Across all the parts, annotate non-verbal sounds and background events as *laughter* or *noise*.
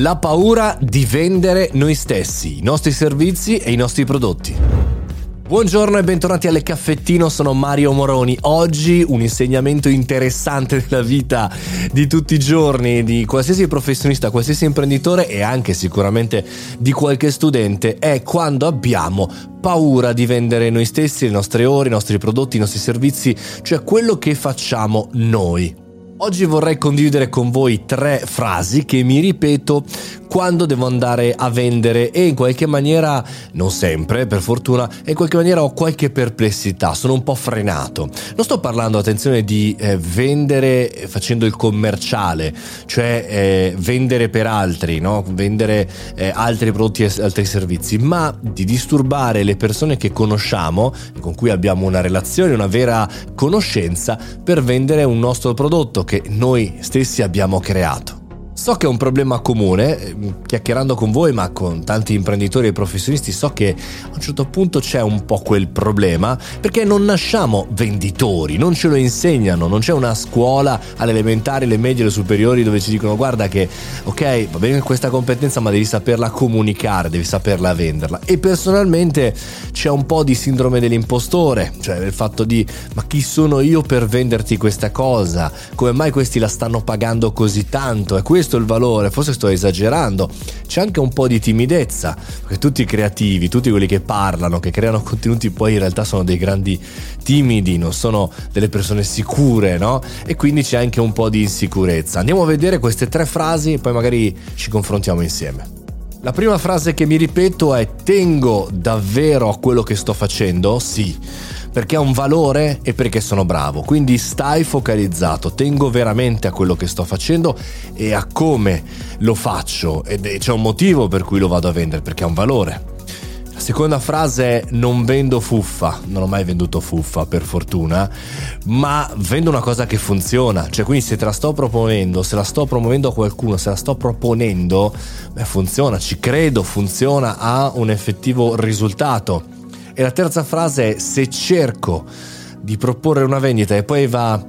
La paura di vendere noi stessi, i nostri servizi e i nostri prodotti. Buongiorno e bentornati alle Caffettino, sono Mario Moroni. Oggi un insegnamento interessante *laughs* della vita di tutti i giorni, di qualsiasi professionista, qualsiasi imprenditore e anche sicuramente di qualche studente è quando abbiamo paura di vendere noi stessi, le nostre ore, i nostri prodotti, i nostri servizi, cioè quello che facciamo noi. Oggi vorrei condividere con voi tre frasi che mi ripeto quando devo andare a vendere e in qualche maniera, non sempre per fortuna, in qualche maniera ho qualche perplessità, sono un po' frenato. Non sto parlando, attenzione, di eh, vendere facendo il commerciale, cioè eh, vendere per altri, no? vendere eh, altri prodotti e altri servizi, ma di disturbare le persone che conosciamo, con cui abbiamo una relazione, una vera conoscenza, per vendere un nostro prodotto che noi stessi abbiamo creato. So che è un problema comune, ehm, chiacchierando con voi, ma con tanti imprenditori e professionisti, so che a un certo punto c'è un po' quel problema, perché non nasciamo venditori, non ce lo insegnano, non c'è una scuola alle elementari, le medie, le superiori dove ci dicono guarda che ok, va bene questa competenza, ma devi saperla comunicare, devi saperla venderla. E personalmente c'è un po' di sindrome dell'impostore, cioè il fatto di ma chi sono io per venderti questa cosa? Come mai questi la stanno pagando così tanto? È questo questo il valore, forse sto esagerando. C'è anche un po' di timidezza, perché tutti i creativi, tutti quelli che parlano, che creano contenuti, poi in realtà sono dei grandi timidi, non sono delle persone sicure, no? E quindi c'è anche un po' di insicurezza. Andiamo a vedere queste tre frasi e poi magari ci confrontiamo insieme. La prima frase che mi ripeto è tengo davvero a quello che sto facendo? Sì perché ha un valore e perché sono bravo. Quindi stai focalizzato, tengo veramente a quello che sto facendo e a come lo faccio ed c'è un motivo per cui lo vado a vendere, perché ha un valore. La seconda frase è non vendo fuffa, non ho mai venduto fuffa per fortuna, ma vendo una cosa che funziona, cioè quindi se te la sto proponendo, se la sto promuovendo a qualcuno, se la sto proponendo, beh funziona, ci credo, funziona, ha un effettivo risultato. E la terza frase è se cerco di proporre una vendita e poi va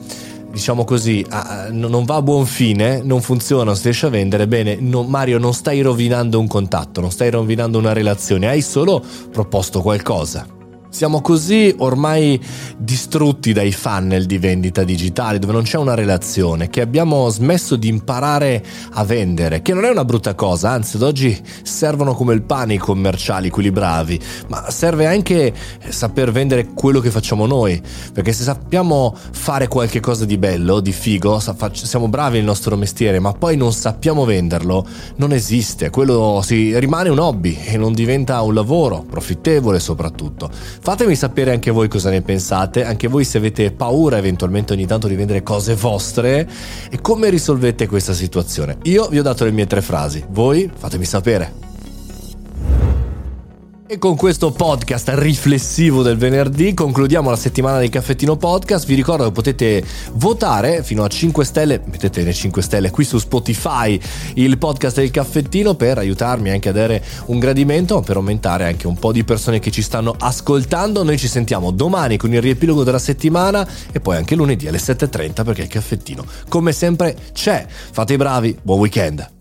diciamo così, a, non va a buon fine, non funziona, non si riesce a vendere, bene, no, Mario non stai rovinando un contatto, non stai rovinando una relazione, hai solo proposto qualcosa. Siamo così ormai distrutti dai funnel di vendita digitale dove non c'è una relazione, che abbiamo smesso di imparare a vendere, che non è una brutta cosa, anzi ad oggi servono come il pane i commerciali, quelli bravi, ma serve anche saper vendere quello che facciamo noi, perché se sappiamo fare qualche cosa di bello, di figo, siamo bravi nel nostro mestiere, ma poi non sappiamo venderlo, non esiste, quello si rimane un hobby e non diventa un lavoro profittevole soprattutto. Fatemi sapere anche voi cosa ne pensate, anche voi se avete paura eventualmente ogni tanto di vendere cose vostre e come risolvete questa situazione. Io vi ho dato le mie tre frasi, voi fatemi sapere. E con questo podcast riflessivo del venerdì concludiamo la settimana del caffettino podcast. Vi ricordo che potete votare fino a 5 stelle, mettete le 5 stelle qui su Spotify il podcast del caffettino per aiutarmi anche a dare un gradimento, per aumentare anche un po' di persone che ci stanno ascoltando. Noi ci sentiamo domani con il riepilogo della settimana e poi anche lunedì alle 7.30 perché il caffettino come sempre c'è. Fate i bravi, buon weekend.